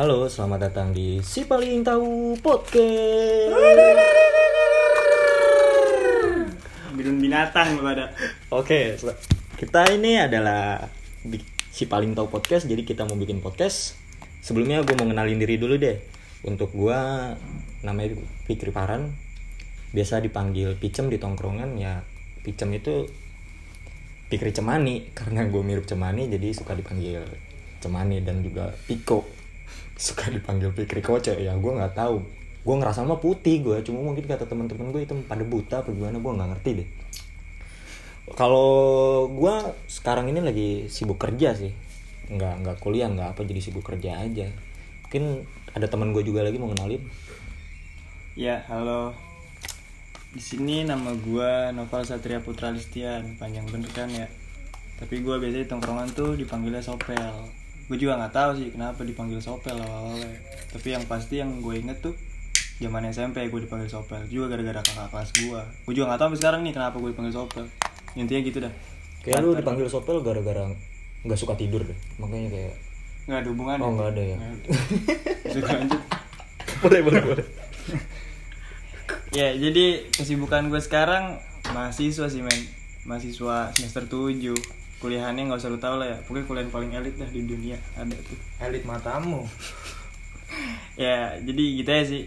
Halo, selamat datang di Si Paling Tahu Podcast. Bidun binatang pada. Oke, sel- kita ini adalah di Si Paling Tahu Podcast, jadi kita mau bikin podcast. Sebelumnya gue mau kenalin diri dulu deh. Untuk gue namanya Fikri Paran, biasa dipanggil Picem di tongkrongan ya. Picem itu Fikri Cemani karena gue mirip Cemani jadi suka dipanggil Cemani dan juga Piko suka dipanggil Fikri Koce ya gue nggak tahu gue ngerasa mah putih gue cuma mungkin kata teman-teman gue itu pada buta apa gimana gue nggak ngerti deh kalau gue sekarang ini lagi sibuk kerja sih nggak nggak kuliah nggak apa jadi sibuk kerja aja mungkin ada teman gue juga lagi mau kenalin Ya, halo. Di sini nama gua Noval Satria Putra Listian, panjang bener kan ya. Tapi gua biasanya tongkrongan tuh dipanggilnya Sopel. Gue juga nggak tahu sih kenapa dipanggil Sopel awal-awalnya. Tapi yang pasti yang gue inget tuh zaman SMP gue dipanggil Sopel juga gara-gara kakak kelas gua. Gue juga nggak tahu sampai sekarang nih kenapa gue dipanggil Sopel. Intinya gitu dah. kayak lu dipanggil sopel gara-gara nggak suka tidur deh makanya kayak Nggak ada hubungannya. oh nggak ada ya. Bisa lanjut. boleh boleh boleh Ya, jadi kesibukan gue sekarang mahasiswa sih, men. Mahasiswa semester 7. Kuliahannya nggak usah lu tau lah ya. Pokoknya kuliah yang paling elit dah di dunia ada tuh. elit matamu Ya, jadi gitu ya sih.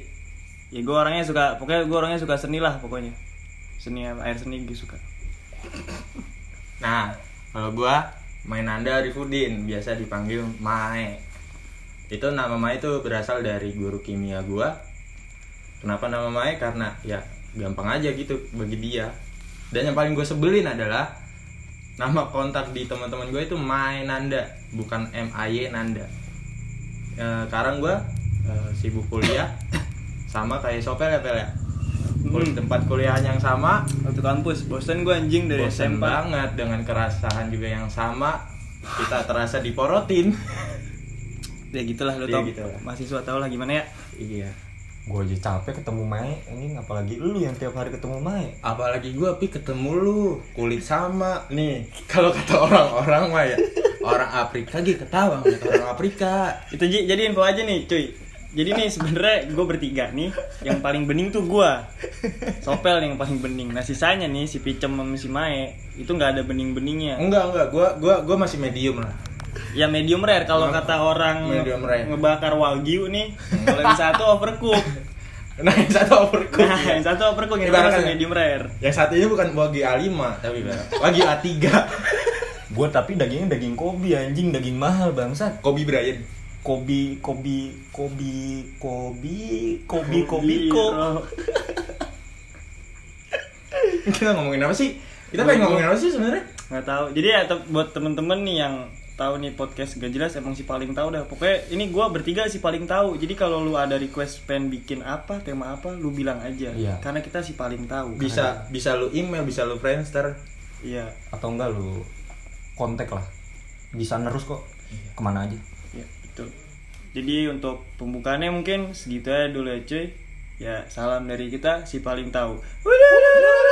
Ya gue orangnya suka, pokoknya gue orangnya suka seni lah pokoknya. Seni air seni gue suka. nah kalau gua main anda Arifudin biasa dipanggil Mae itu nama Mae itu berasal dari guru kimia gua kenapa nama Mae karena ya gampang aja gitu bagi dia dan yang paling gue sebelin adalah nama kontak di teman-teman gue itu Mae Nanda bukan M A Y Nanda Eh, sekarang gua eh, sibuk kuliah sama kayak Sopel ya Pel ya Hmm. tempat kuliah yang sama Waktu kampus, bosan gue anjing dari bosan SMP. banget dengan kerasahan juga yang sama kita terasa diporotin Ya gitulah lu Ya tau. gitulah. Mahasiswa tau lah gimana ya. iya gue aja capek ketemu Mae ini apalagi lu yang tiap hari ketemu Mae apalagi gua pi ketemu lu kulit sama nih kalau kata orang-orang mah ya orang Afrika gitu ketawa ngeliat orang Afrika Itu Ji, jadi info aja nih, cuy. Jadi nih sebenarnya gue bertiga nih, yang paling bening tuh gua. Sopel nih yang paling bening. Nah sisanya nih si Picem sama si Mae itu nggak ada bening-beningnya. enggak enggak gua gua gua masih medium lah Ya medium rare kalau kata orang Medium rare. ngebakar wagyu nih. Kalau yang satu overcook. nah yang satu overcook Nah, ya. yang satu overcook yang masih ya. medium rare. yang satu ini bukan wagyu A5 tapi wagyu A3 gue tapi dagingnya daging kobi anjing daging mahal bangsat Kobe Bryant kobi kobi kobi kobi kobi kobi ko kita ngomongin apa sih kita pengen ngomongin apa sih sebenarnya nggak tahu jadi ya te- buat temen-temen nih yang tahu nih podcast gak jelas emang si paling tahu dah. Pokoknya ini gua bertiga si paling tahu. Jadi kalau lu ada request pengen bikin apa tema apa lu bilang aja. Iya. karena kita si paling tahu. Bisa bisa lu email bisa lu friendster iya. Atau enggak lu kontak lah. Bisa nerus kok. Ke mana aja. Ya itu jadi untuk pembukaannya mungkin segitu aja dulu ya cuy. Ya salam dari kita si paling tahu. Udah, udah, udah.